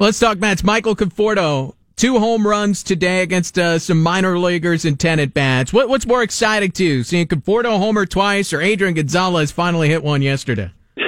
Let's talk Mets. Michael Conforto, two home runs today against uh, some minor leaguers and ten at bats. What, what's more exciting to you, seeing Conforto homer twice or Adrian Gonzalez finally hit one yesterday? uh,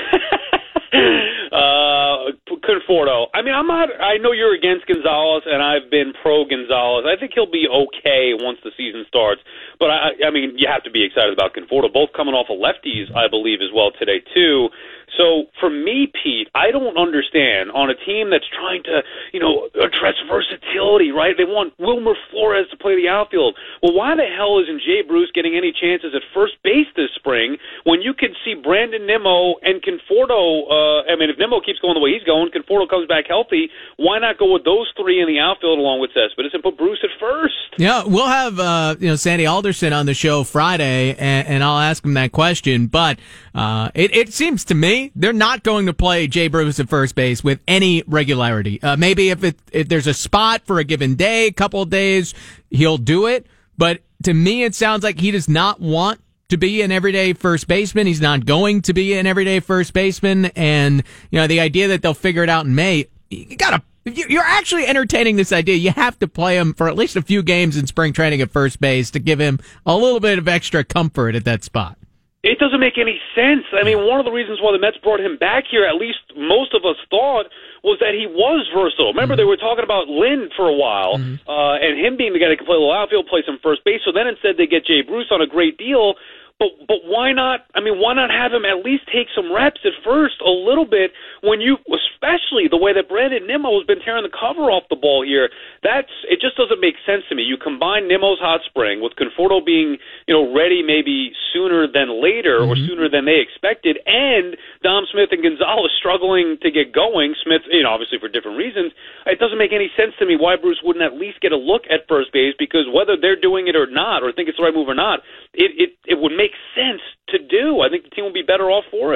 Conforto. I mean, I'm not. I know you're against Gonzalez, and I've been pro Gonzalez. I think he'll be okay once the season starts. But I, I mean, you have to be excited about Conforto. Both coming off of lefties, I believe, as well today too. So for me, Pete, I don't understand on a team that's trying to, you know, address versatility, right? They want Wilmer Flores to play the outfield. Well, why the hell isn't Jay Bruce getting any chances at first base this spring when you can see Brandon Nimmo and Conforto? Uh, I mean, if Nimmo keeps going the way he's going, Conforto comes back healthy. Why not go with those three in the outfield along with Cespedes and put Bruce at first? Yeah, we'll have uh, you know Sandy Alderson on the show Friday, and, and I'll ask him that question. But uh, it, it seems to me they're not going to play Jay Bruce at first base with any regularity. Uh, maybe if, it, if there's a spot for a given day, couple days, he'll do it. But to me, it sounds like he does not want to be an everyday first baseman. He's not going to be an everyday first baseman. And, you know, the idea that they'll figure it out in May, you gotta, you're actually entertaining this idea. You have to play him for at least a few games in spring training at first base to give him a little bit of extra comfort at that spot. It doesn't make any sense. I mean, one of the reasons why the Mets brought him back here, at least most of us thought, was that he was versatile. Remember, mm-hmm. they were talking about Lynn for a while, mm-hmm. uh, and him being the guy that could play a little outfield, play some first base. So then instead they get Jay Bruce on a great deal but but why not? I mean, why not have him at least take some reps at first, a little bit, when you, especially the way that Brandon Nimmo has been tearing the cover off the ball here. That's it. Just doesn't make sense to me. You combine Nimmo's hot spring with Conforto being you know ready maybe sooner than later mm-hmm. or sooner than they expected, and Dom Smith and Gonzalez struggling to get going. Smith, you know, obviously for different reasons. It doesn't make any sense to me why Bruce wouldn't at least get a look at first base because whether they're doing it or not, or think it's the right move or not, it it it would make sense to do. I think the team will be better off for it.